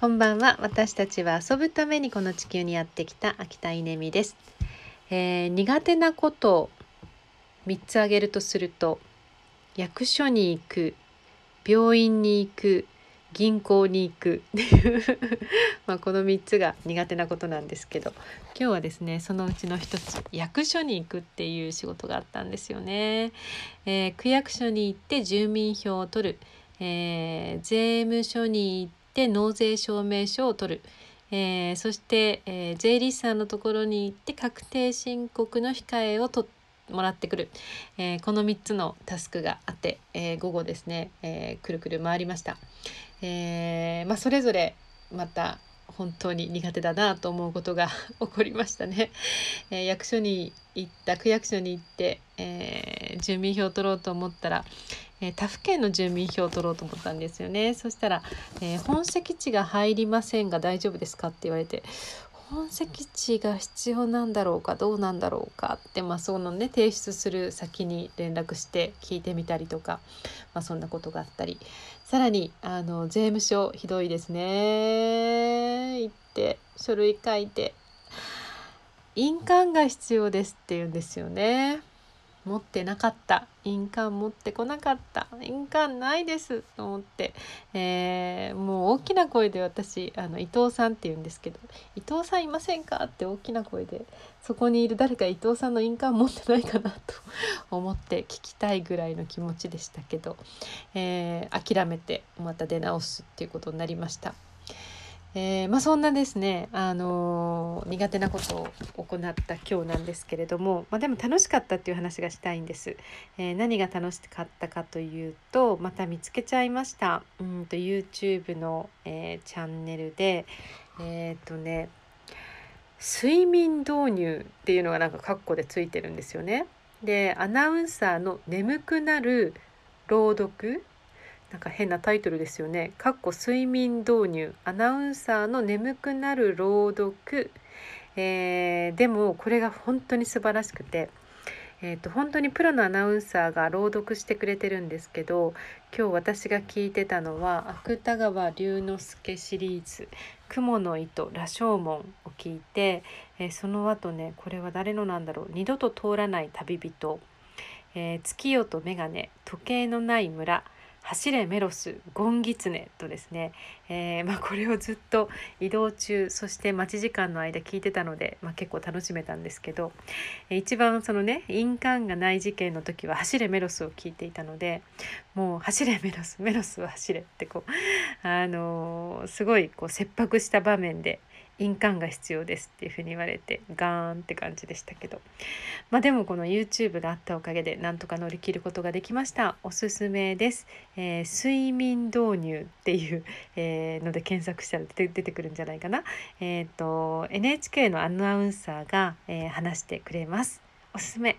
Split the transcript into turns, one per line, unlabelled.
こんばんは私たちは遊ぶためにこの地球にやってきた秋田稲美です、えー、苦手なことを3つ挙げるとすると役所に行く病院に行く銀行に行くっていうまあこの3つが苦手なことなんですけど今日はですねそのうちの一つ役所に行くっていう仕事があったんですよね。えー、区役所に行って住民票を取る、えー、税務署に行って納税証明書を取る。えー、そして、えー、税理士さんのところに行って確定申告の控えを取っもらってくる、えー、この3つのタスクがあって、えー、午後ですね、えー、くるくる回りました、えまあ、それぞれまた本当に苦手だなと思うことが 起こりましたね、え役所に行った区役所に行って、え住民票を取ろうと思ったら、え他府県の住民票を取ろうと思ったんですよね。そしたら、え本籍地が入りませんが大丈夫ですか?」って言われて本籍地が必要なんだろうかどうなんだろうかって、まあ、そのね提出する先に連絡して聞いてみたりとか、まあ、そんなことがあったり。さらにあの税務署ひどいですね。書類書いて印鑑が必要ですって言うんですよね。持ってなかった印鑑持ってこなかった印鑑ないですと思って、えー、もう大きな声で私あの伊藤さんって言うんですけど「伊藤さんいませんか?」って大きな声でそこにいる誰か伊藤さんの印鑑持ってないかなと 思って聞きたいぐらいの気持ちでしたけど、えー、諦めてまた出直すっていうことになりました。えー、まあ、そんなですね、あのー、苦手なことを行った今日なんですけれども、まあ、でも楽しかったっていう話がしたいんです。えー、何が楽しかったかというとまた見つけちゃいました。うんと YouTube の、えチャンネルでえっとね睡眠導入っていうのがなんかカッコでついてるんですよね。でアナウンサーの眠くなる朗読なんか変なタイトルですよね。かっこ睡眠導入。アナウンサーの眠くなる朗読、えー、でもこれが本当に素晴らしくて、えーと、本当にプロのアナウンサーが朗読してくれてるんですけど今日私が聞いてたのは芥川龍之介シリーズ「雲の糸羅生門」を聞いて、えー、その後ねこれは誰のなんだろう「二度と通らない旅人」えー「月夜と眼鏡。時計のない村」走れメロスゴンギツネとですね、えー、まあ、これをずっと移動中そして待ち時間の間聞いてたので、まあ、結構楽しめたんですけど一番そのね印鑑がない事件の時は「走れメロス」を聞いていたのでもう「走れメロスメロスは走れ」ってこうあのー、すごいこう切迫した場面で印鑑が必要ですっていうふうに言われてガーンって感じでしたけど。まあでもこの YouTube があったおかげでなんとか乗り切ることができました。おすすめです、えー、睡眠導入っていう、えー、ので検索したら出てくるんじゃないかな。えっ、ー、と NHK のアナウンサーが、え話してくれます。おすすめ。